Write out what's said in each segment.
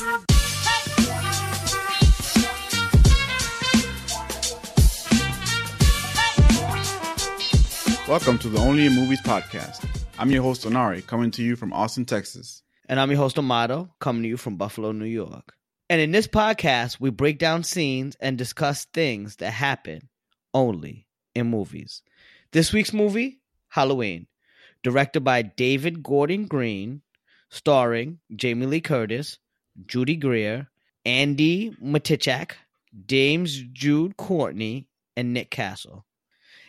Welcome to the Only in Movies podcast. I'm your host, Onari, coming to you from Austin, Texas. And I'm your host, Amato, coming to you from Buffalo, New York. And in this podcast, we break down scenes and discuss things that happen only in movies. This week's movie, Halloween, directed by David Gordon Green, starring Jamie Lee Curtis, Judy Greer, Andi Matichak, James Jude Courtney, and Nick Castle.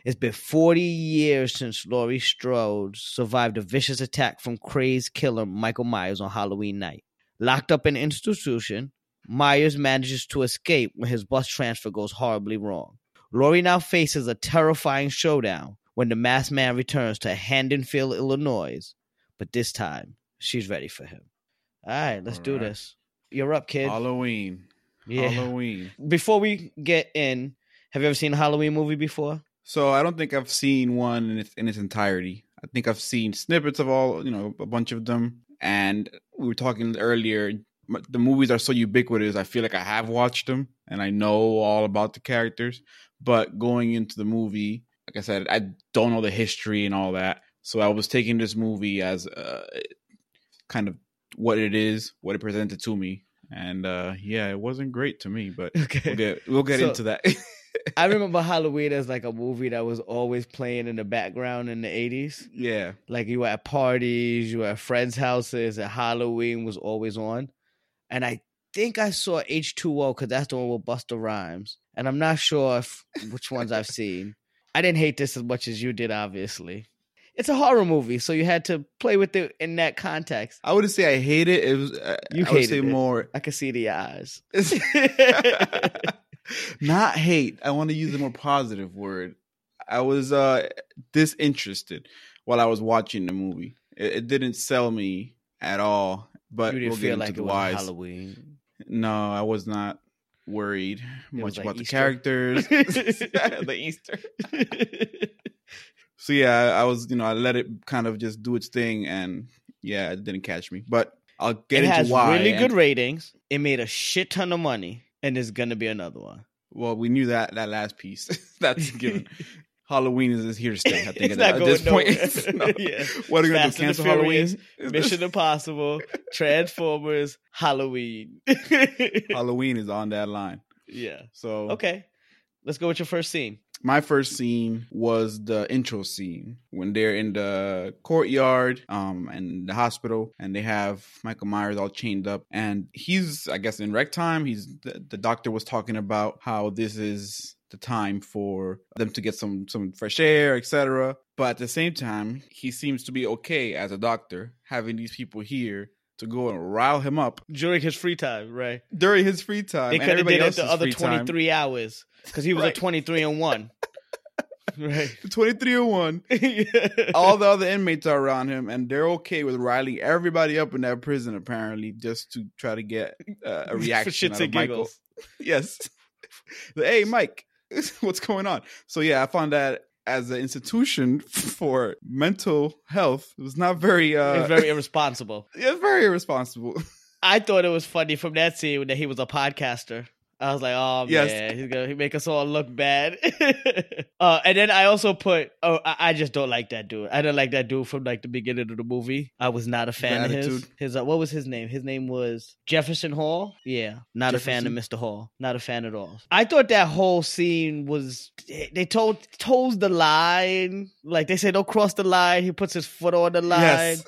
It's been 40 years since Laurie Strode survived a vicious attack from crazed killer Michael Myers on Halloween night. Locked up in an institution, Myers manages to escape when his bus transfer goes horribly wrong. Laurie now faces a terrifying showdown when the masked man returns to Haddonfield, Illinois. But this time, she's ready for him. All right, let's All do right. this. You're up, kid. Halloween. yeah. Halloween. Before we get in, have you ever seen a Halloween movie before? So I don't think I've seen one in its in its entirety. I think I've seen snippets of all, you know, a bunch of them. And we were talking earlier. The movies are so ubiquitous. I feel like I have watched them and I know all about the characters. But going into the movie, like I said, I don't know the history and all that. So I was taking this movie as a kind of what it is, what it presented to me. And uh, yeah, it wasn't great to me, but Okay. we'll get we'll get So- into that. I remember Halloween as like a movie that was always playing in the background in the 80s. yeah. Like you were at parties, you were at friends' houses, and Halloween was always on. And I think I saw H2O because that's the one with Busta Rhymes. And I'm not sure if which ones I've seen. I didn't hate this as much as you did, obviously. It's a horror movie, so you had to play with it in that context. I wouldn't say I hate it. It was uh, You I would say it. more I could see the eyes. not hate. I want to use a more positive word. I was uh disinterested while I was watching the movie. It, it didn't sell me at all. But you didn't we'll feel like it the was. Halloween. No, I was not worried It much like about the characters. the Easter. So yeah, I I was, you know, I let it kind of just do its thing, and yeah, it didn't catch me. But I'll get it into has why. really good ratings. It made a shit ton of money, and there's gonna be another one. Well, we knew that that last piece. That's given. Halloween is, here to stay. I think at, at this going point. No. Yeah. What are we gonna Fast do? Cancel Halloween? Mission Impossible, Transformers, Halloween. Halloween is on that line. yeah. So Okay. Let's go with your first scene. My first scene was the intro scene when they're in the courtyard um and the hospital and they have michael myers all chained up. And he's i guess in rec time. He's the, the doctor was talking about how this is the time for them to get some some fresh air etc but at the same time he seems to be okay as a doctor having these people here to go and rile him up During his free time, right? during his free time They and could have everybody did it else's the other free time. 23 hours because he was a 23 and 1. right. 2301 all the other inmates are around him and they're okay with riling everybody up in that prison apparently just to try to get uh, a reaction shits out of Michael. giggles. yes hey mike what's going on so yeah i found that as an institution for mental health it was not very uh It's very irresponsible. yeah, very irresponsible I thought it was funny from that scene that he was a podcaster. I was like, oh Yes. man, he's gonna he make us all look bad. uh, and then I also put, oh, I, I just don't like that dude. I don't like that dude from like the beginning of the movie. I was not a fan of his. His uh, what was his name? His name was Jefferson Hall. Yeah, not a fan of Mr. Hall. Not a fan at all. I thought that whole scene was they told toes the line. Like they say, don't cross the line. He puts his foot on the line yes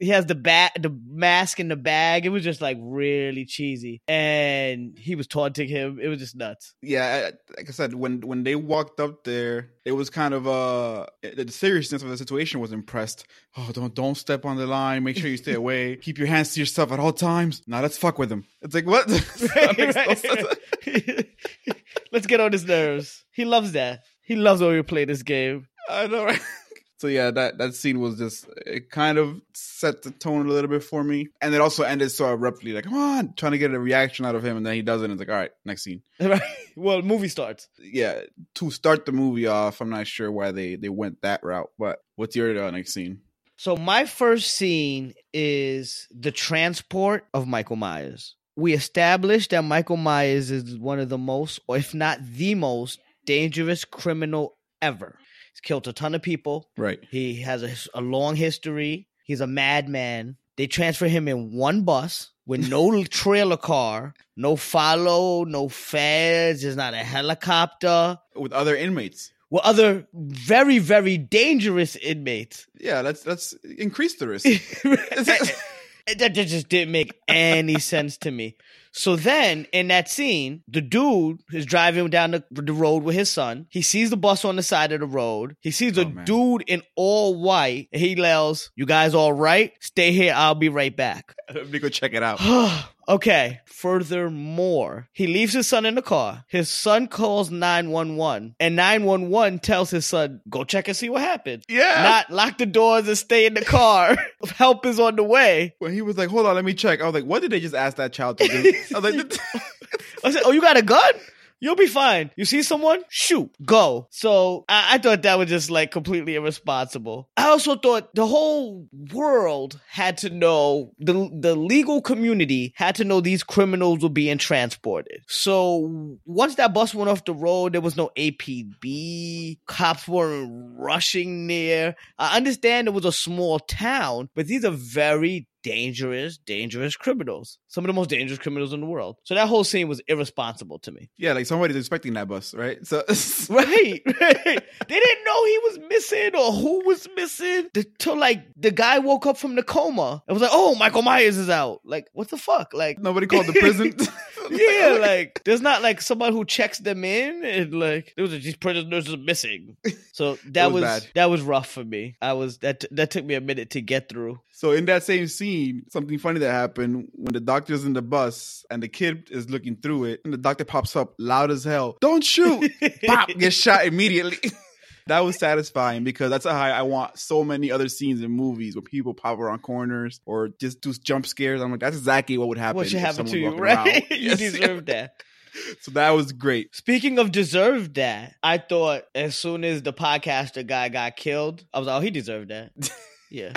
he has the bat the mask in the bag it was just like really cheesy and he was taunting him. It was just nuts. Yeah I- like i said when when they walked up there it was kind of uh the seriousness of the situation was impressed. Oh don't don't step on the line. Make sure you stay away. Keep your hands to yourself at all times. Now let's fuck with him. It's like what? Makes no let's get on his nerves. He loves that. He loves when we play this game. I know right so yeah that that scene was just it kind of set the tone a little bit for me. And it also ended so abruptly like come on trying to get a reaction out of him and then he doesn't. It's like all right next scene. Right. Well movie starts. Yeah to start the movie off i'm not sure why they they went that route but what's your uh, next scene? So my first scene is the transport of michael myers. We established that Michael Myers is one of the most, or if not the most, dangerous criminal ever. He's killed a ton of people. Right. He has a, a long history. He's a madman. They transfer him in one bus with no trailer car, no follow, no feds. There's not a helicopter. With other inmates. With other very, very dangerous inmates. Yeah, let's let's increase the risk. that just didn't make any sense to me. So then, in that scene, the dude is driving down the, the road with his son. He sees the bus on the side of the road. He sees a Oh, man. dude in all white. He yells, "You guys all right? Stay here. I'll be right back." Let me go check it out. okay. Furthermore, he leaves his son in the car. His son calls 911, and 911 tells his son, Go check and see what happened. Yeah. Not lock the doors and stay in the car. Help is on the way. when he was like, "Hold on, let me check," I was like, "What did they just ask that child to do?" I was like, I said, Oh, you got a gun? You'll be fine. You see someone? Shoot. Go. So I, I thought that was just like completely irresponsible. I also thought the whole world had to know the the legal community had to know these criminals were being transported. So once that bus went off the road, there was no APB. Cops weren't rushing near. I understand it was a small town, but these are very dangerous, dangerous criminals. Some of the most dangerous criminals in the world. So that whole scene was irresponsible to me. "Yeah, like somebody's expecting that bus, right?" So Right, right. They didn't know he was missing or who was missing until like the guy woke up from the coma and was like, "Oh, Michael Myers is out." Like, what the fuck? Like, nobody called the prison. yeah, like there's not like someone who checks them in and like there was these prisoners are missing. So that was was, that was rough for me. I was that that took me a minute to get through. So in that same scene, something funny that happened when the doctor's in the bus and the kid is looking through it, and the doctor pops up loud as hell, "Don't shoot!" Pop, gets shot immediately. That was satisfying because that's how I want so many other scenes in movies where people pop around corners or just do jump scares. I'm like, that's exactly what would happen. What should happen to you, right? you deserve that. So that was great. Speaking of deserved that, I thought as soon as the podcaster guy got killed, I was like, oh, he deserved that. yeah.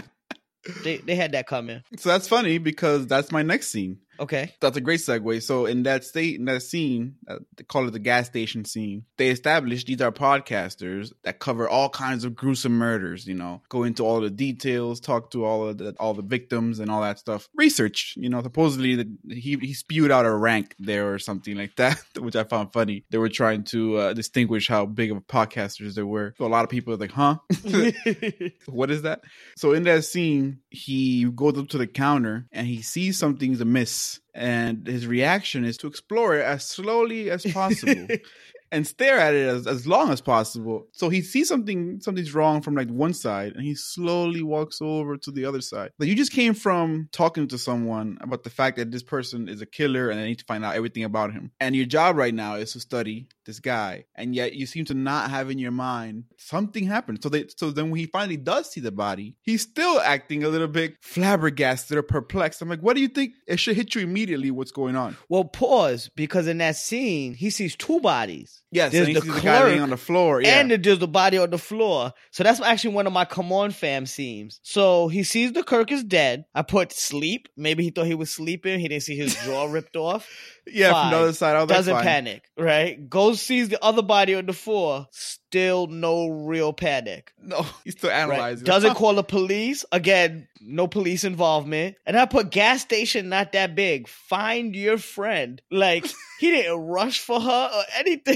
They they had that coming. So that's funny because that's my next scene. Okay. That's a great segue. So in that state, in that scene, uh, they call it the gas station scene. They established these are podcasters that cover all kinds of gruesome murders. You know, go into all the details, talk to all of the all the victims and all that stuff. Research. You know, supposedly that he he spewed out a rank there or something like that, which I found funny. They were trying to uh, distinguish how big of a podcasters they were. So a lot of people are like, "Huh." what is that? So in that scene, he goes up to the counter and he sees something's amiss, and his reaction is to explore it as slowly as possible and stare at it as, as long as possible. So he sees something something's wrong from like one side, and he slowly walks over to the other side. Like you just came from talking to someone about the fact that this person is a killer, and I need to find out everything about him. And your job right now is to study this guy, and yet you seem to not have in your mind something happened. So they so then when he finally does see the body, he's still acting a little bit flabbergasted or perplexed. I'm like, what do you think? It should hit you immediately. What's going on? well, pause because in that scene he sees two bodies. Yes, There's the the guy laying clerk on the floor. Yeah. And there's the body on the floor. So that's actually one of my come on fam scenes. So he sees the Kirk is dead. I put sleep. Maybe he thought he was sleeping. He didn't see his jaw ripped off. yeah, from the other side. Was Doesn't fine. panic, right? Goes sees the other body on the floor. Still no real panic. No, he's still Right? analyzing. Doesn't call the police. Again, no police involvement. And I put gas station not that big. Find your friend. Like he didn't rush for her or anything.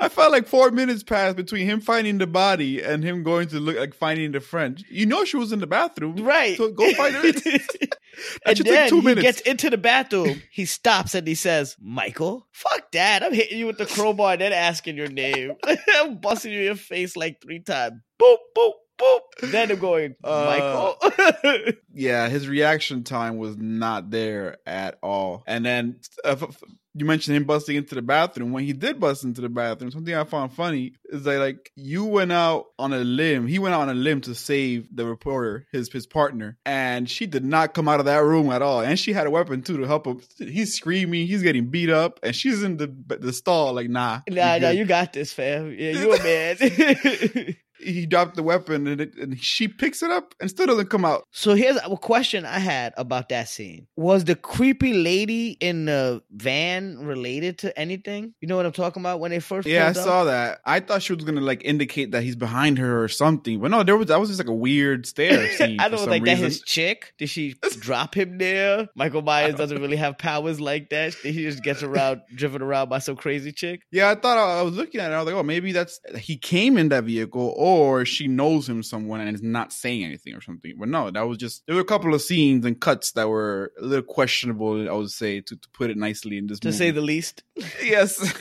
I felt like four minutes passed between him finding the body and him going to look like finding the friend. You know she was in the bathroom, Right. So go find her. and should take then two he minutes. gets into the bathroom. He stops and he says, Michael, fuck that. I'm hitting you with the crowbar and then asking your name. I'm busting you in your face like three times. Boop, boop, boop. Then I'm going, Uh, Michael. yeah, his reaction time was not there at all. And then uh, f- you mentioned him busting into the bathroom. When he did bust into the bathroom, something I found funny is that like you went out on a limb. He went out on a limb to save the reporter, his his partner, and she did not come out of that room at all. And she had a weapon too to help him. He's screaming, he's getting beat up, and she's in the the stall like, nah, nah, you nah, you got this, fam. Yeah, you a man. he dropped the weapon and, it, and she picks it up and still doesn't come out. So here's a question I had about that scene. Was the creepy lady in the van related to anything? You know what I'm talking about when they first Yeah, I up? saw that. I thought she was gonna like indicate that he's behind her or something, but no, there was that was just like a weird stare scene. I don't some like that his chick. Did she drop him there? Michael Myers doesn't really have powers like that. He just gets around driven around by some crazy chick. Yeah, I thought I was looking at it. I was like, oh, maybe that's he came in that vehicle, or she knows him someone and is not saying anything or something. But no, that was just there were a couple of scenes and cuts that were a little questionable. I would say to, to put it nicely in this To movie. say the least. yes,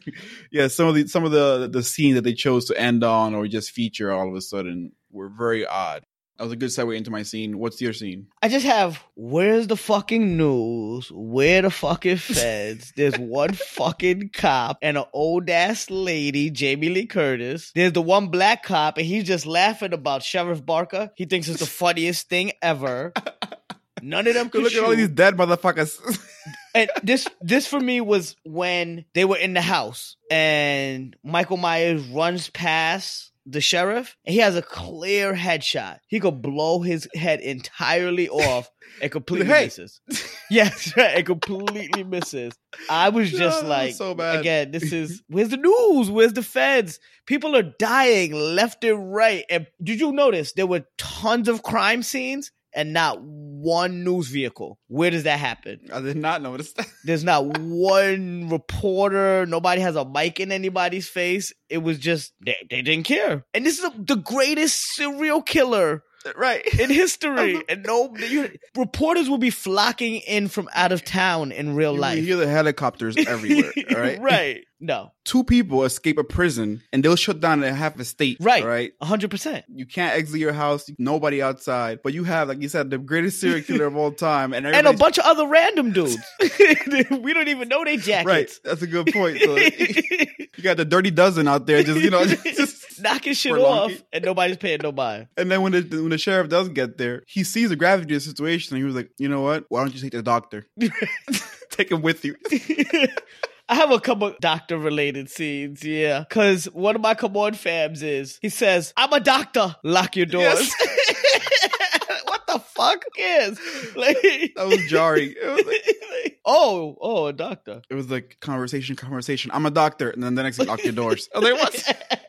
yes. Some of the some of the the scenes that they chose to end on or just feature all of a sudden were very odd. That was a good segue into my scene. What's your scene? I just have where's the fucking news? Where the fucking feds? There's one fucking cop and an old ass lady, Jamie Lee Curtis. There's the one black cop and he's just laughing about Sheriff Barker. He thinks it's the funniest thing ever. None of them could Look at all these dead motherfuckers. and this this for me was when they were in the house and Michael Myers runs past the sheriff he has a clear headshot. He could blow his head entirely off and completely Hey. misses. Yes, right. It completely misses. I was just No, like, so bad. again, this is where's the news? Where's the feds? People are dying left and right. And did you notice there were tons of crime scenes and not one news vehicle? Where does that happen? I did not notice that. There's not one reporter. Nobody has a mic in anybody's face. It was just they, they didn't care. And this is the greatest serial killer right. in history. and no, you, reporters will be flocking in from out of town in real You life. You hear the helicopters everywhere. Right. right. No. Two people escape a prison and they'll shut down a half a state. Right. Right. hundred percent. You can't exit your house. Nobody outside. But you have, like you said, the greatest serial killer of all time, and And a bunch of other random dudes. we don't even know they jackets. Right. That's a good point. So, you got the dirty dozen out there, just you know, just knocking shit off, and nobody's paying no mind. And then when the when the sheriff does get there, he sees the gravity of the situation, and he was like, "You know what? Why don't you take the doctor? take him with you." I have a couple doctor related scenes, yeah. Cause one of my come on fams is he says, I'm a doctor, lock your doors. what the fuck is? Like, That was jarring. It was, like, oh, oh, a doctor. it was like conversation, conversation. I'm a doctor, and then the next thing, lock your doors. I was like, "What?"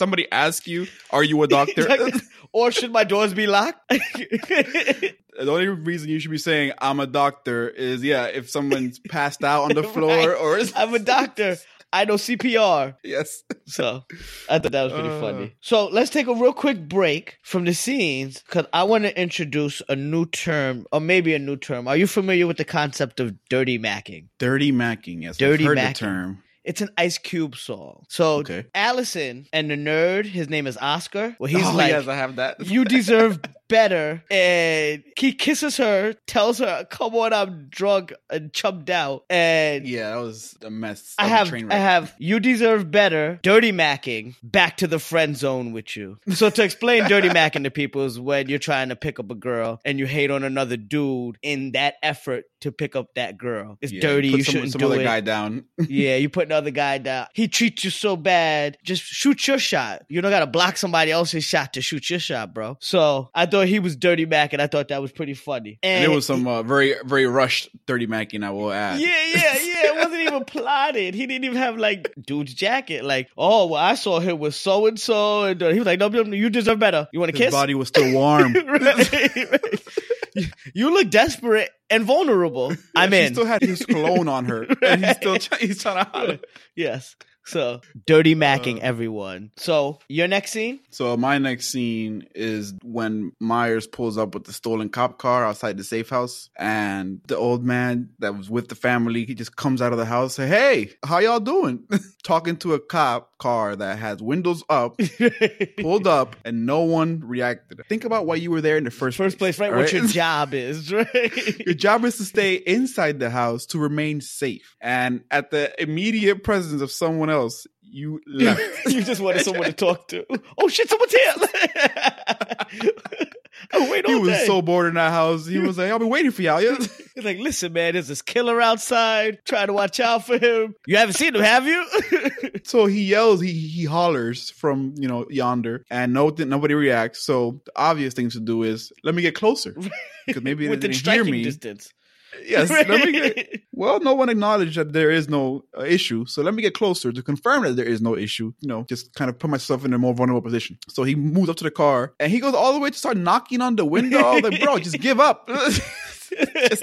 Somebody ask you, "Are you a doctor?" or should my doors be locked? the only reason you should be saying "I'm a doctor" is yeah, if someone's passed out on the floor Right. or is I'm a doctor. I know CPR. yes. So I thought that was pretty Uh. funny. So let's take a real quick break from the scenes because I want to introduce a new term, or maybe a new term. Are you familiar with the concept of dirty macking? Dirty macking, yes. Dirty macking. term. It's an Ice Cube song. So Okay. Allison and the nerd, his name is Oscar. Well, he's oh, like, yes, I have that. you deserve better. And he kisses her, tells her, "Come on, I'm drunk and chubbed out." And yeah, that was a mess. I have, I have. You deserve better. Dirty macking. Back to the friend zone with you. So to explain dirty macking to people is when you're trying to pick up a girl and you hate on another dude in that effort to pick up that girl. It's Yeah, dirty. put You some, shouldn't some do other it. guy down. yeah, you put another guy down. He treats you so bad. Just shoot your shot. You don't gotta block somebody else's shot to shoot your shot, bro. So I thought he was dirty mac, and I thought that was pretty funny. and it was some uh, very very rushed dirty macking. I will add. Yeah, yeah, yeah. It wasn't even plotted. He didn't even have like dude's jacket. Like, oh, well, I saw him with so and so, and uh, he was like, no, you deserve better. You want to His kiss? body was still warm. right, right. You, look desperate and vulnerable. I'm she in. still had his cologne on her, and he's still he's trying to holler. yes. So dirty macking Uh. everyone. So your next scene. So my next scene is when Myers pulls up with the stolen cop car outside the safe house, and the old man that was with the family, he just comes out of the house, say, "Hey, how y'all doing?" Talking to a cop car that has windows up, pulled up, and no one reacted. Think about why you were there in the first First place, right? all What your job is, right? Your job is to stay inside the house to remain safe. And at the immediate presence of someone else, you left. you just wanted someone to talk to. Oh shit, someone's here. oh wait he was day. so bored in that house. He was like, I've been waiting for y'all. Yeah. He's like, listen, man, there's this killer outside. Try to watch out for him. You haven't seen him, have you? So he yells, he he hollers from you know yonder, and no nobody reacts. So the obvious thing to do is let me get closer because maybe they With the didn't hear me. distance. Yes, let me get. Well, no one acknowledged that there is no uh, issue, so let me get closer to confirm that there is no issue. You know, just kind of put myself in a more vulnerable position. So he moves up to the car and he goes all the way to start knocking on the window. Like, bro, just give up.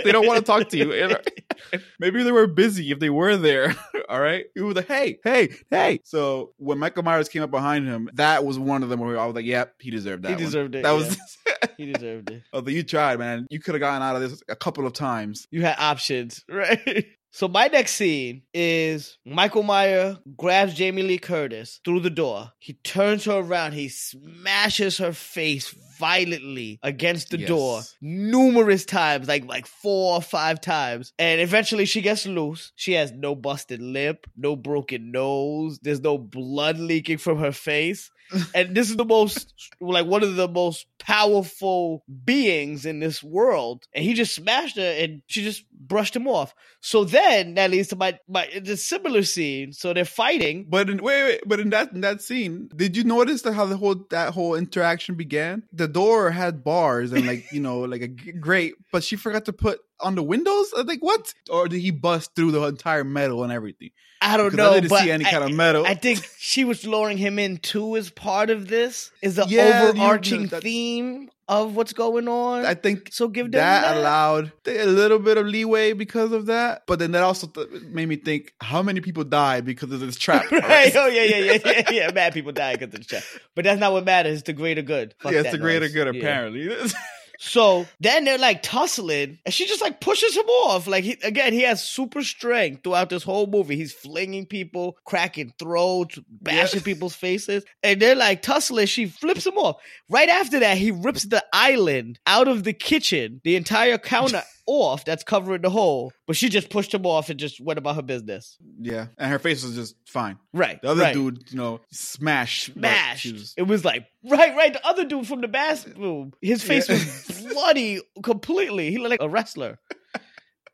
They don't want to talk to you. Uh, Maybe they were busy if they were there. All right. He was like, hey, hey, hey. So when Michael Myers came up behind him, that was one of them where I was like, yep, he deserved that. He one. deserved it, That was. He deserved it. But you tried, man. You could have gotten out of this a couple of times. You had options, right? So my next scene is Michael Meyer grabs Jamie Lee Curtis through the door. He turns her around. He smashes her face violently against the Yes. door numerous times, like like four or five times. And eventually she gets loose. She has no busted lip, no broken nose. There's no blood leaking from her face. And this is the most like one of the most powerful beings in this world. And he just smashed her and she just brushed him off. So then that leads to my my a similar scene. So they're fighting. But in, wait, wait, but in that in that scene, did you notice that how the whole that whole interaction began? The door had bars and like you know like a grate, but she forgot to put on the windows. Uh, I think what? Or did he bust through the entire metal and everything? i don't Because know I didn't but see any I- kind of metal. I think she was luring him in too as part of this is the Yeah, you- overarching that- theme of what's going on I think so give them that, that, allowed a little bit of leeway because of that. But then that also th- made me think, how many people died because of this trap? right? Oh yeah, yeah, yeah, yeah, yeah. Mad people die because of the trap, but that's not what matters. It's the greater good. Fuck yeah, it's the greater noise. good, Yeah. So then they're like tussling, and she just like pushes him off. Like he, again, he has super strength throughout this whole movie. He's flinging people, cracking throats, bashing people's faces, and they're like tussling. She flips him off. Right after that, he rips the island out of the kitchen, the entire counter off that's covering the hole. But she just pushed him off and just went about her business. yeah, and her face was just fine. Right. The other right. dude, you know, smashed. smashed. was- It was like right, right. The other dude from the bathroom, his face Yeah. was bloody completely. He looked like a wrestler.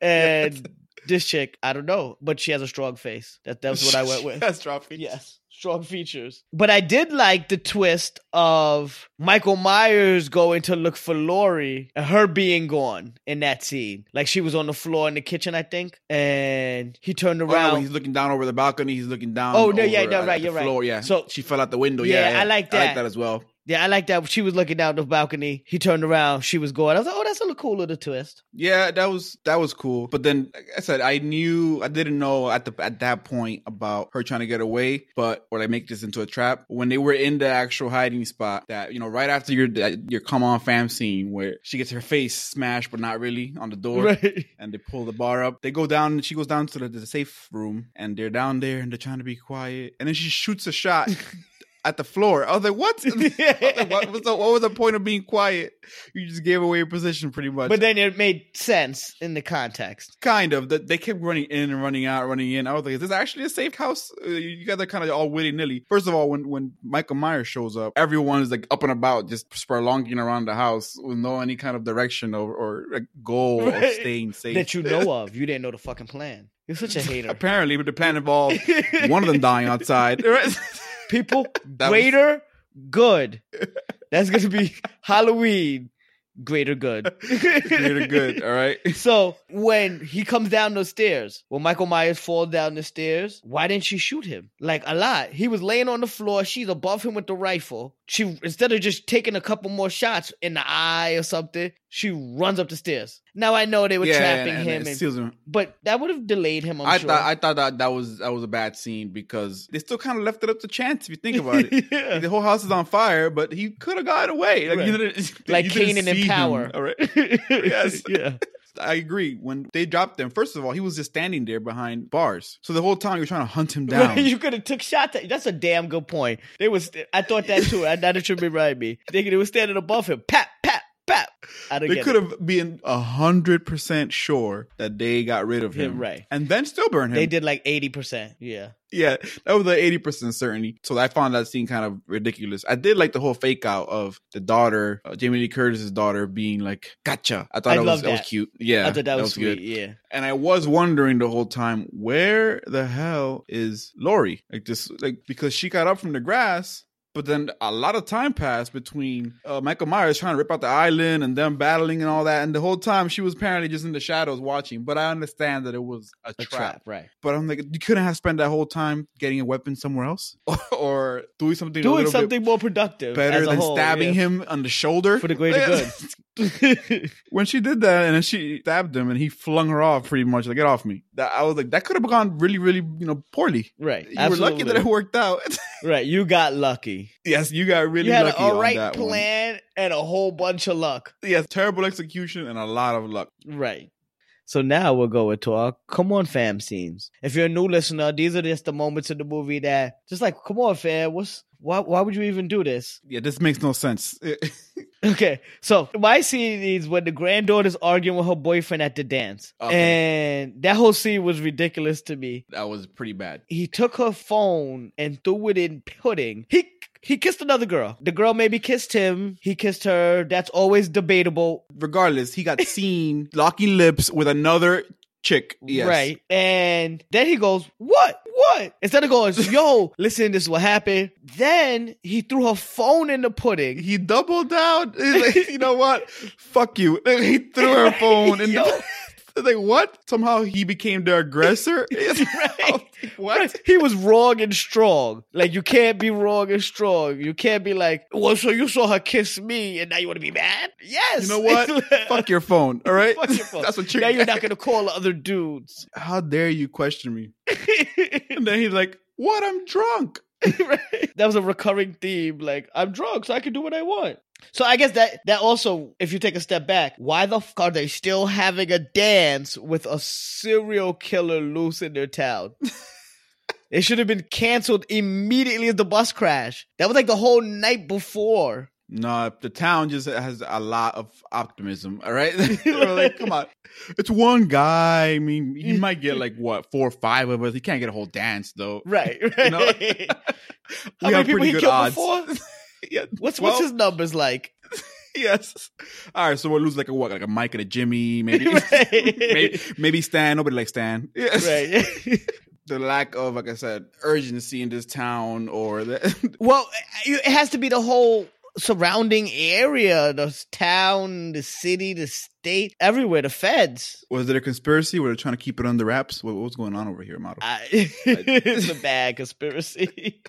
And this chick, I don't know, but she has a strong face. That that's what I went with. That's dropping. Yes, strong features. But I did like the twist of Michael Myers going to look for Laurie and her being gone in that scene. Like she was on the floor in the kitchen, I think, and he turned Oh, no, around. when he's looking down over the balcony, he's looking down. Oh, no, yeah, no, uh, right, you're right. floor, Yeah, So- she fell out the window. Yeah, Yeah, I like I like that. that as well. Yeah, I like that. She was looking down the balcony. He turned around. She was going. I was like, oh, that's a little cool little twist. Yeah, that was that was cool. But then, like I said, I knew I didn't know at the at that point about her trying to get away, but or like make this into a trap. When they were in the actual hiding spot, that you know, right after your your come on fam scene where she gets her face smashed, but not really on the door. Right. and they pull the bar up. They go down. She goes down to the, the safe room, and they're down there, and they're trying to be quiet. And then she shoots a shot at the floor. I was like, "What? What, was the, what was the point of being quiet? You just gave away your position, pretty much." But then it made sense in the context. kind of. That they kept running in and running out, running in. I was like, "Is this actually a safe house?" Uh, you guys are kind of all willy nilly. First of all, when when Michael Myers shows up, everyone is like up and about, just spurlonging around the house with no any kind of direction or, or like, goal of staying safe. That you know of. You didn't know the fucking plan. You're such a hater. Apparently, but the plan involved one of them dying outside. People, That was- greater good. That's going to be Halloween. Greater good. Greater good. All right. So when he comes down those stairs, when Michael Myers falls down the stairs, why didn't she shoot him? Like a lot. He was laying on the floor. She's above him with the rifle. She instead of just taking a couple more shots in the eye or something, she runs up the stairs. Now I know they were trapping and him, and, him. but that would have delayed him. I'm I sure. thought I thought that that was that was a bad scene because they still kind of left it up to chance if you think about it. Yeah. The whole house is on fire, but he could have gotten away. Like, Right. you didn't, like Kanan in him. Power. All right. Yes. yeah. I agree. When they dropped him, first of all, he was just standing there behind bars. So the whole time you're trying to hunt him down. you could have took shots. At, that's a damn good point. They was. I thought that too. I, that should be right me. They, they were standing above him. Pat, pat, pat. I don't they could have been a hundred percent sure that they got rid of Yeah, him, right. And then still burn him. They did like eighty percent. Yeah. Yeah, that was the eighty percent certainty. So I found that scene kind of ridiculous. I did like the whole fake out of the daughter, uh, Jamie Lee Curtis's daughter, being like, "Gotcha." I thought I it was love that was cute. Yeah, I thought that, was, sweet. good. Yeah. And I was wondering the whole time, where the hell is Laurie? Like just like because she got up from the grass. But then a lot of time passed between uh, Michael Myers trying to rip out the island and them battling and all that. And the whole time she was apparently just in the shadows watching. But I understand that it was a, A trap. trap. Right. But I'm like, you couldn't have spent that whole time getting a weapon somewhere else or doing something a Doing something more productive. better than whole, stabbing yeah. him on the shoulder for the greater good. when she did that and then she stabbed him and he flung her off pretty much like get off me that i was like that could have gone really really you know poorly right. you were lucky that it worked out Right. You got lucky. yes you got really you lucky a on right that one. plan and a whole bunch of luck. yes terrible execution and a lot of luck Right. So now we'll go into our come on fam scenes. If you're a new listener, these are just the moments in the movie that just like, come on, fam, what's why why would you even do this? yeah this makes no sense Okay, so my scene is when the granddaughter's arguing with her boyfriend at the dance. And that whole scene was ridiculous to me. that was pretty bad He took her phone and threw it in pudding. He he kissed another girl. The girl maybe kissed him. He kissed her. That's always debatable. regardless he got seen locking lips with another chick yes Right. And then he goes, What? What? Instead of going, Yo, listen, this is what happened. Then he threw her phone in the pudding. he doubled down. He's like, you know what? Fuck you. Then he threw her phone and Yo. Like what? Somehow he became the aggressor. Right. what? Right. He was wrong and strong. Like you can't be wrong and strong. You can't be like, well, so you saw her kiss me and now you want to be mad? Yes. You know what? Fuck your phone. All right. Fuck your phone. That's what you're. now you're not gonna call other dudes. How dare you question me? And then he's like, "What? I'm drunk." Right? That was a recurring theme. Like, I'm drunk, so I can do what I want. So I guess that that also, if you take a step back, why the fuck are they still having a dance with a serial killer loose in their town? it should have been canceled immediately as the bus crash. That was like the whole night before. No, the town just has a lot of optimism. All right, like, come on, it's one guy. I mean, he might get like what four or five of us. He can't get a whole dance though. Right, right. You know? How We many have people pretty he killed odds. before? Yeah. What's Well, what's his numbers like? Yes. All right, so we'll lose like a what, like a Mike and a Jimmy, maybe, Right. maybe, maybe Stan. Nobody likes Stan. Yes. Right. The lack of, like I said, urgency in this town, or the Well, it has to be the whole surrounding area, the town, the city, the state, everywhere, the feds. was it a conspiracy? Were they trying to keep it under wraps? What, was going on over here, model? I, it's a bad conspiracy.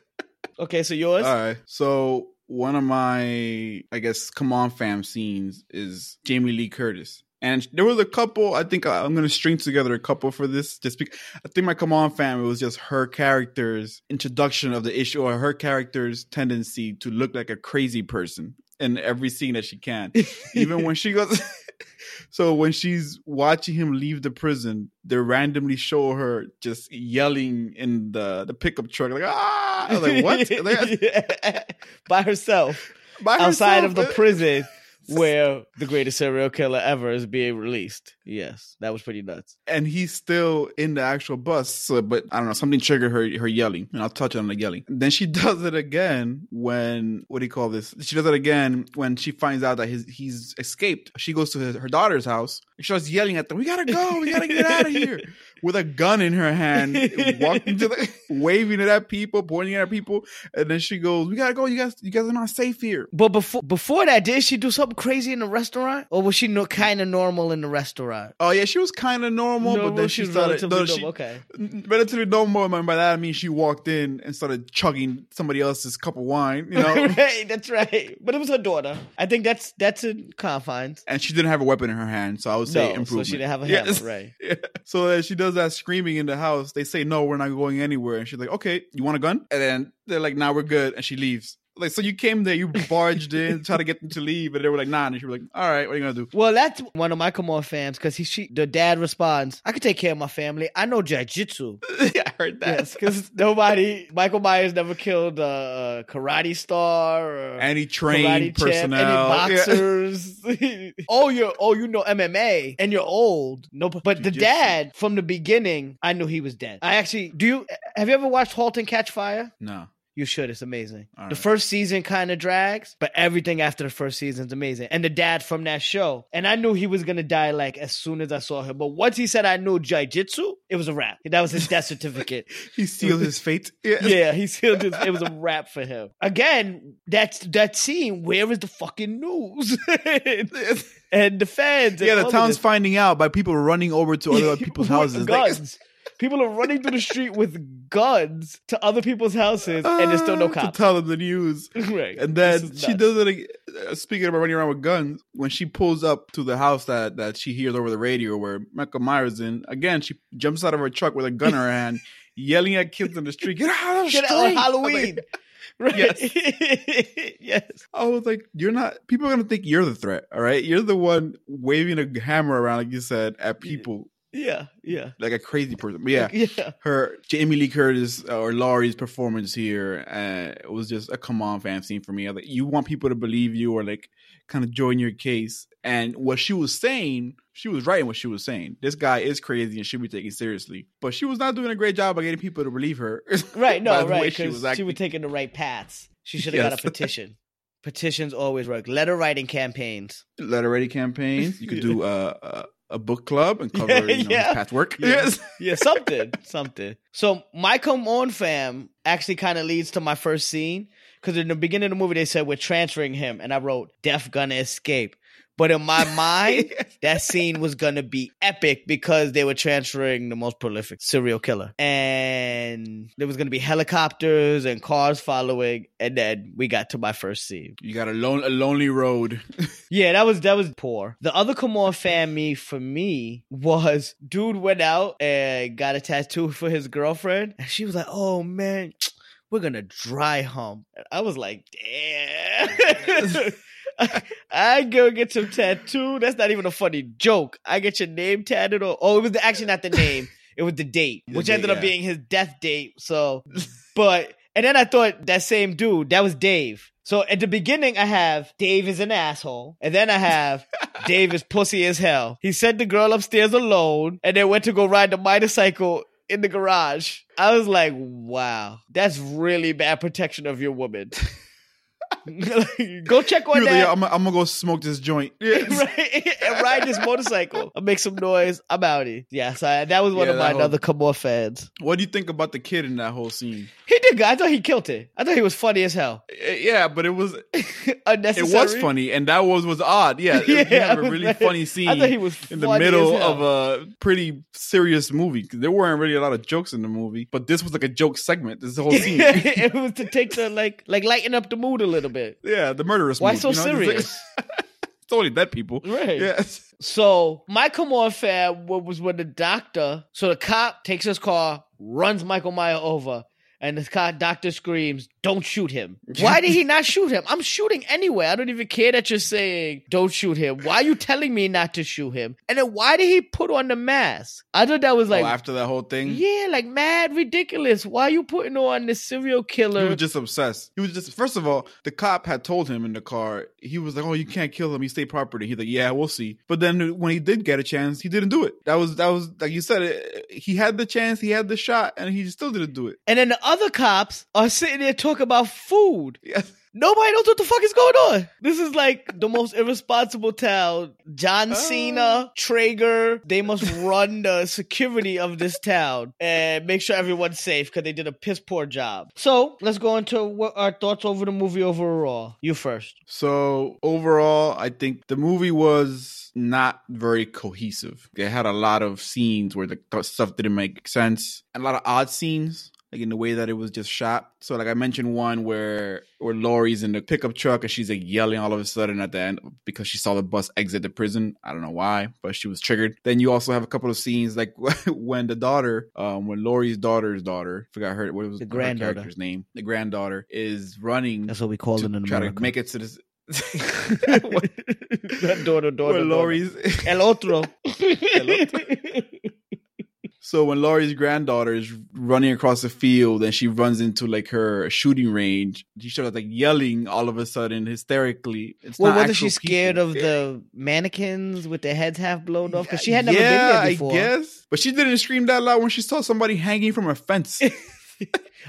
okay, so yours? All right. So one of my, I guess, come on fam scenes is Jamie Lee Curtis. And there was a couple, I think uh, I'm going to string together a couple for this. Just because I think my come on fam, it was just her character's introduction of the issue or her character's tendency to look like a crazy person in every scene that she can. Even when she goes, so when she's watching him leave the prison, they randomly show her just yelling in the, the pickup truck, like, ah! Like, what? Like, By herself, by outside of the prison where the greatest serial killer ever is being released. Yes, that was pretty nuts. and he's still in the actual bus. So, but I don't know, something triggered her her yelling, and I'll touch on the yelling. Then she does it again when what do you call this? She does it again when she finds out that his, he's escaped. She goes to his, her daughter's house. And she starts yelling at them, "We gotta go! We gotta get out of here!" With a gun in her hand, walking to the, waving it at people, pointing at people, and then she goes, "We gotta go! You guys, you guys are not safe here." But before before that, did she do something crazy in the restaurant, or was she no, kind of normal in the restaurant? Oh yeah, she was kind of normal, but then she started. relatively no, she- normal. Okay, mm, relatively normal, and by that I mean she walked in and started chugging somebody else's cup of wine, you know, right, that's right. But it was her daughter. I think that's that's in confines. and she didn't have a weapon in her hand, so I would say No, so she didn't have a Yes. hammer, right? Yeah. So as she does that screaming in the house, they say no, we're not going anywhere, and she's like, okay, you want a gun? And then they're like, now we're good, and she leaves. Like, so you came there, you barged in, tried to get them to leave, and they were like, nah. And she was like, all right, what are you gonna do? Well, that's one of Michael Moore fans because he she the dad responds, "I can take care of my family. I know jujitsu." yeah, I heard that. Yes, because nobody Michael Myers never killed a, karate star or any trained personnel, champ, any boxers. Yeah. oh, you're oh you know MMA and you're old. No, but the dad from the beginning, I knew he was dead. I actually do. You have you ever watched *Halt and Catch Fire*? No. You should. It's amazing. All the right. first season kind of drags, but everything after the first season is amazing. And the dad from that show. And I knew he was going to die like as soon as I saw him. But once he said I knew jiu-jitsu, it was a wrap. That was his death certificate. He sealed his fate. yeah, yeah, he sealed his, it was a wrap for him. Again, that's that scene, where is the fucking news? and the fans. Yeah, the town's finding out by people running over to other people's houses. Like, Guns. People are running through the street with guns to other people's houses, and there's still no cops. to tell them the news. right. And then she does it. uh, Speaking about running around with guns, when she pulls up to the house that that she hears over the radio where Michael Myers in, again she jumps out of her truck with a gun in her hand, yelling at kids in the street, "Get out of the Get street!" out Halloween. like- Right. Yes. yes. I was like, "You're not." People are gonna think you're the threat. All right, you're the one waving a hammer around, like you said, at people Yeah. Yeah. like a crazy person. But yeah, Yeah. her Jamie Lee Curtis uh, or Laurie's performance here uh, was just a come on fan scene for me. Like you want people to believe you or like kind of join your case. And what she was saying, she was right in what she was saying. This guy is crazy and should be taken seriously. But she was not doing a great job of getting people to believe her. Right. No. Right. she was she, was taking the right paths. She should have got a petition. Petitions always work. Letter writing campaigns. Letter writing campaigns. You could do uh, a a book club and cover you know, Yeah. his past work. Yeah. Yes. Yeah, something, something. So my come on fam actually kind of leads to my first scene because in the beginning of the movie they said we're transferring him, and I wrote "Death gonna escape." But in my mind, that scene was gonna be epic because they were transferring the most prolific serial killer, and there was gonna be helicopters and cars following, and then we got to my first scene. You got a lone a lonely road. Yeah, that was that was poor. The other fan me for me was dude went out and got a tattoo for his girlfriend, and she was like, "Oh man, we're gonna dry hump." I was like, "Damn." I go get some tattoo. That's not even a funny joke. I get your name tatted on. Oh, it was the, actually not the name. It was the date, The which date, ended up yeah. being his death date. So, but and then I thought that same dude that was Dave. So at the beginning, I have Dave is an asshole, and then I have Dave is pussy as hell. He sent the girl upstairs alone, and then went to go ride the motorcycle in the garage. I was like, wow, that's really bad protection of your woman. go check on He was like, that. "Yeah, I'm, I'm gonna go smoke this joint. right, and ride this motorcycle. I'll make some noise. I'm outie. Yeah, so I, that was one Yeah, of my whole- other Come fans. What do you think about the kid in that whole scene? He did good. I thought he killed it. I thought he was funny as hell. Uh, Yeah, but it was unnecessary. it was funny, and that was was odd. Yeah, Yeah, you have I a really like- funny scene. I thought he was in the middle of a pretty serious movie. There weren't really a lot of jokes in the movie, but this was like a joke segment. This whole scene. it was to take the like like lighten up the mood a little bit. yeah, the murderous. Why mood, so you know? Serious? it's only dead people. Right. Yes. So on fan wa- was when the doctor, so the cop takes his car, runs Michael Meyer over, and the cop doctor screams, "Don't shoot him!" Why did he not shoot him? I'm shooting anyway. I don't even care that you're saying don't shoot him. Why are you telling me not to shoot him? And then why did he put on the mask? I thought that was oh, like, oh, after that whole thing, yeah, like mad ridiculous. Why are you putting on this serial killer? he was just obsessed. He was just first of all, the cop had told him in the car. He was like, "Oh, you can't kill him. He's state property." He's like, "Yeah, we'll see." But then when he did get a chance, he didn't do it. That was that was like you said. It, he had the chance, he had the shot, and he still didn't do it. and then the other cops are sitting there talking about food. Yeah. Nobody knows what the fuck is going on. This is like the most irresponsible town. John Oh. Cena, Traeger, they must run the security of this town and make sure everyone's safe because they did a piss poor job. So let's go into what our thoughts over the movie overall. You first. So overall, I think the movie was not very cohesive. It had a lot of scenes where the stuff didn't make sense, and a lot of odd scenes. Like in the way that it was just shot. So like I mentioned one where where Laurie's in the pickup truck and she's like yelling all of a sudden at the end because she saw the bus exit the prison. I don't know why, but she was triggered. Then you also have a couple of scenes like when the daughter, um, when Laurie's daughter's daughter, forgot her what was The granddaughter. character's name, the granddaughter is running That's what we call it in try America. to make it to this. that daughter, daughter, when daughter. Laurie's El otro. So when Laurie's granddaughter is running across the field and she runs into like her shooting range, she starts like yelling all of a sudden hysterically. It's well, not wasn't she scared people. of the mannequins with their heads half blown off? Because she had never yeah, been there before. I guess, but she didn't scream that loud when she saw somebody hanging from a fence. I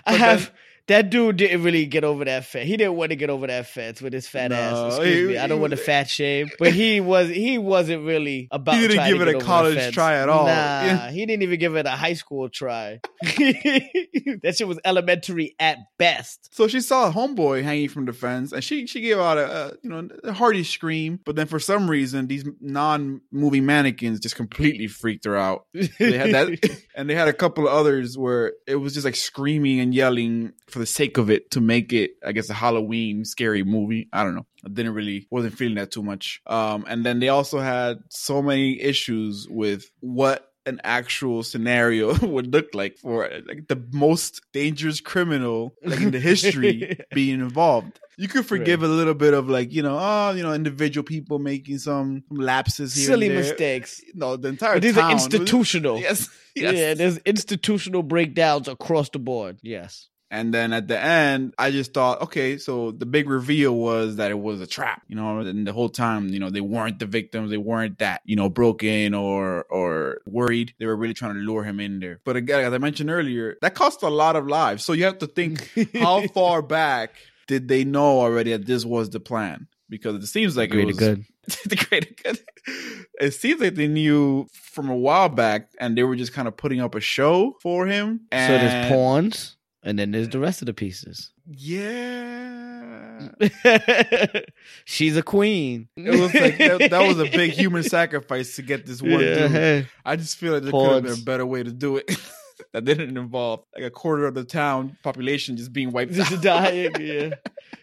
But have that dude didn't really get over that fence. He didn't want to get over that fence with his fat ass. Excuse he- me. I don't want to fat shame, but he was he wasn't really about. He didn't give it a college try at all. Nah, Yeah. he didn't even give it a high school try. that shit was elementary at best. So she saw a homeboy hanging from the fence, and she she gave out a, a you know a hearty scream. But then for some reason, these non-moving mannequins just completely freaked her out. They had that, and they had a couple of others where it was just like screaming and yelling for the sake of it to make it, I guess, a Halloween scary movie. I don't know. I didn't really wasn't feeling that too much. Um, and then they also had so many issues with what an actual scenario would look like for like the most dangerous criminal like in the history being involved. You could forgive a little bit of like you know oh you know individual people making some lapses here Silly mistakes. No, the entire But these town are was- institutional. Yes, yes. Yeah, there's institutional breakdowns across the board. Yes. And then at the end, I just thought, okay, so the big reveal was that it was a trap, you know, and the whole time, you know, they weren't the victims, they weren't that, you know, broken or or worried. They were really trying to lure him in there. But again, as I mentioned earlier, that cost a lot of lives. So you have to think how far back did they know already that this was the plan? Because it seems like it was good. the greater good. It seems like they knew from a while back, and they were just kind of putting up a show for him. And So there's pawns, and then there's the rest of the pieces. Yeah. She's a queen. It was like that, that was a big human sacrifice to get this one Yeah, dude. I just feel like there could have been a better way to do it. that didn't involve like a quarter of the town population just being wiped Just out. dying, yeah.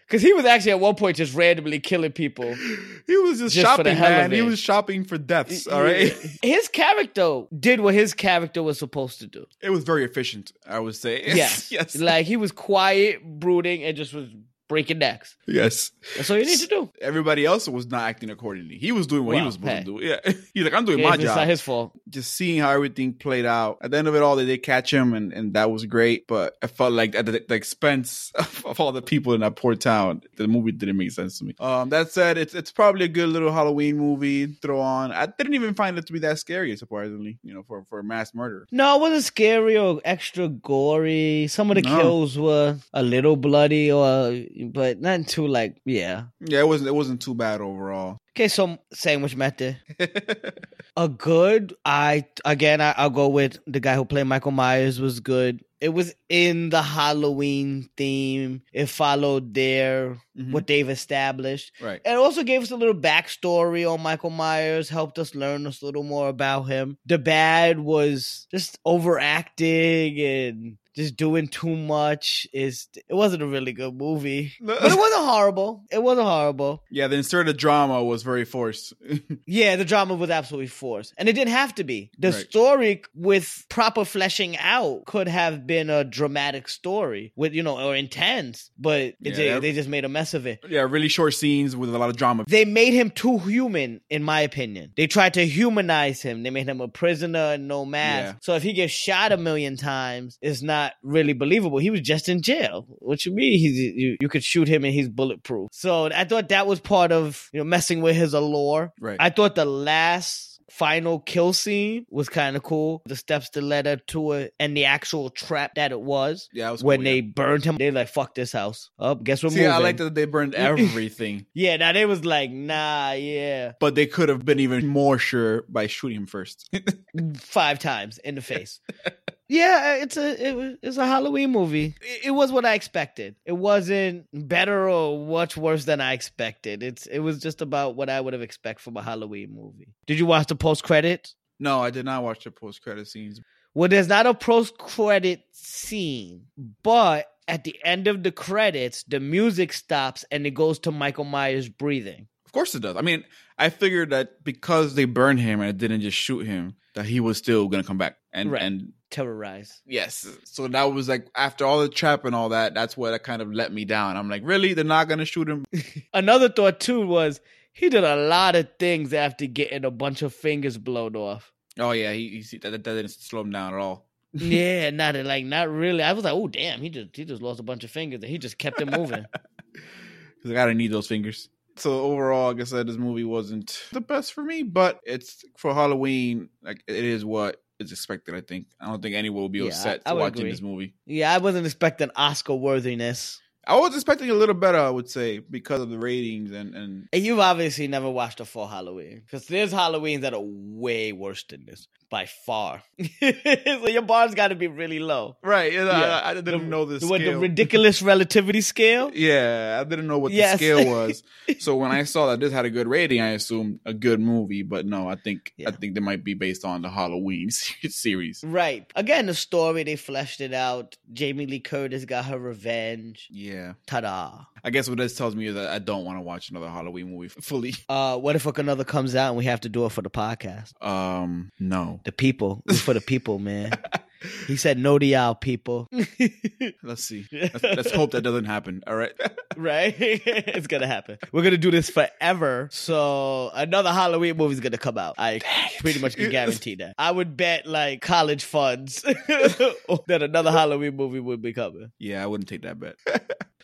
Because he was actually at one point just randomly killing people. He was just, Just shopping, man. He was shopping for deaths. All right. His character did what his character was supposed to do. It was very efficient, I would say. Yes. yes. Like he was quiet, brooding, and just was breaking necks. yes. That's all you need to do. Everybody else was not acting accordingly. He was doing what he was supposed hey. to do. Yeah. He's like, I'm doing Yeah, my if it's job. not his fault. just seeing how everything played out. At the end of it all, they did catch him, and, and that was great. But I felt like at the, the expense of, of all the people in that poor town, the movie didn't make sense to me. Um, that said, it's it's probably a good little Halloween movie. Throw on. I didn't even find it to be that scary, surprisingly. You know, for for a mass murder. No, it wasn't scary or extra gory. Some of the No. kills were a little bloody, or but not too like yeah. Yeah, it wasn't it wasn't too bad overall. Okay, so sandwich method. A good. I again, I, I'll go with the guy who played Michael Myers was good. It was in the Halloween theme. It followed their Mhm. what they've established. right. It also gave us a little backstory on Michael Myers, helped us learn a little more about him. The bad was just overacting and just doing too much. Is it wasn't a really good movie, but it wasn't horrible. It wasn't horrible. Yeah, the inserted drama was very forced. Yeah, the drama was absolutely forced, and it didn't have to be. The Right. story with proper fleshing out could have been a dramatic story with you know or intense, but it, Yeah. they, they just made a mess of it. yeah, really short scenes with a lot of drama. they made him too human, in my opinion. They tried to humanize him. They made him a prisoner and no mask. Yeah. So if he gets shot a million times, it's not really believable. He was just in jail. What you mean? He's you, you could shoot him and he's bulletproof. So I thought that was part of you know messing with his allure. Right. I thought the last final kill scene was kind of cool. The steps that led up to it and the actual trap that it was. yeah, was when cool, they yeah. burned him, they like fuck this house. Oh, guess we're moving. I like that they burned everything. Yeah, now they was like, nah, yeah. but they could have been even more sure by shooting him first. five times in the face. yeah, uh, it's a it, it's a Halloween movie. It, it was what I expected. It wasn't better or much worse than I expected. It's it was just about what I would have expected from a Halloween movie. Did you watch the post credits? No, I did not watch the post credit scenes. Well, there's not a post credit scene, but at the end of the credits, the music stops and it goes to Michael Myers breathing. Of course it does. I mean, I figured that because they burned him and didn't just shoot him, that he was still gonna come back. And Right. and Terrorize. yes, so that was like after all the trap and all that, that's what kind of let me down. I'm like, really? They're not gonna shoot him? Another thought too was he did a lot of things after getting a bunch of fingers blown off. Oh yeah, he, he that, that didn't slow him down at all. yeah, not like not really. I was like, oh damn, he just he just lost a bunch of fingers and he just kept it moving. Because I gotta need those fingers. So overall, like I said, this movie wasn't the best for me, but it's for Halloween. Like it is what is expected. I think. I don't think anyone will be Yeah, upset I- I watching agree. this movie. yeah, I wasn't expecting Oscar worthiness. I was expecting a little better, I would say, because of the ratings and and And you've obviously never watched a full Halloween because there's Halloweens that are way worse than this by far. so your bar's got to be really low. right. Yeah. I, I didn't The- know The, what, the ridiculous relativity scale. yeah, I didn't know what Yes. the scale was. so when I saw that this had a good rating, I assumed a good movie. But no, I think Yeah. I think they might be based on the Halloween series. Right. Again, the story they fleshed it out. Jamie Lee Curtis got her revenge. Yeah, Ta-da. I guess what this tells me is that I don't want to watch another Halloween movie fully. Uh, what if another comes out and we have to do it for the podcast? Um, no. The people. It's for the people, man. He said no to y'all people. Let's see. Let's, let's hope that doesn't happen. All right. right? it's gonna happen. We're gonna do this forever. So another Halloween movie's gonna come out. I pretty much can guarantee that. I would bet like college funds that another Halloween movie would be coming. yeah, I wouldn't take that bet.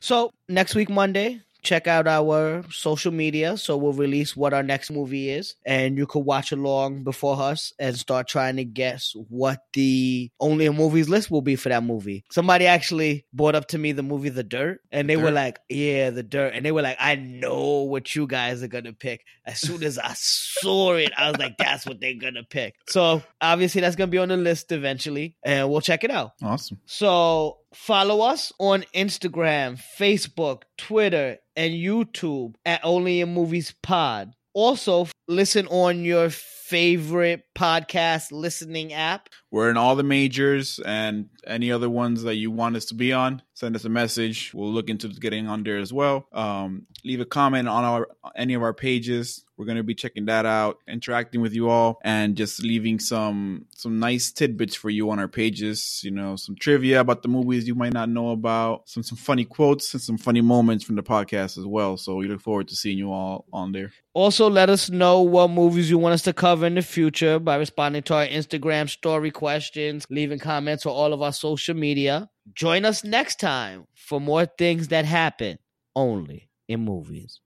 So next week Monday, check out our social media. So we'll release what our next movie is, and you could watch along before us and start trying to guess what the only in movies list will be for that movie. Somebody actually brought up to me the movie The Dirt, and they were like, "Yeah, The Dirt," and they were like, "I know what you guys are gonna pick." As soon as I saw it, I was like, "That's what they're gonna pick." So obviously, that's gonna be on the list eventually, and we'll check it out. Awesome. So follow us on Instagram, Facebook, Twitter, and YouTube at Only in Movies Pod. Also, listen on your favorite podcast listening app. We're in all the majors and any other ones that you want us to be on. Send us a message. We'll look into getting on there as well. Um, leave a comment on our any of our pages. We're gonna be checking that out, interacting with you all, and just leaving some some nice tidbits for you on our pages. You know, some trivia about the movies you might not know about, some some funny quotes and some funny moments from the podcast as well. So we look forward to seeing you all on there. Also, let us know what movies you want us to cover in the future by responding to our Instagram story questions, leaving comments on all of our social media. Join us next time for more things that happen only in movies.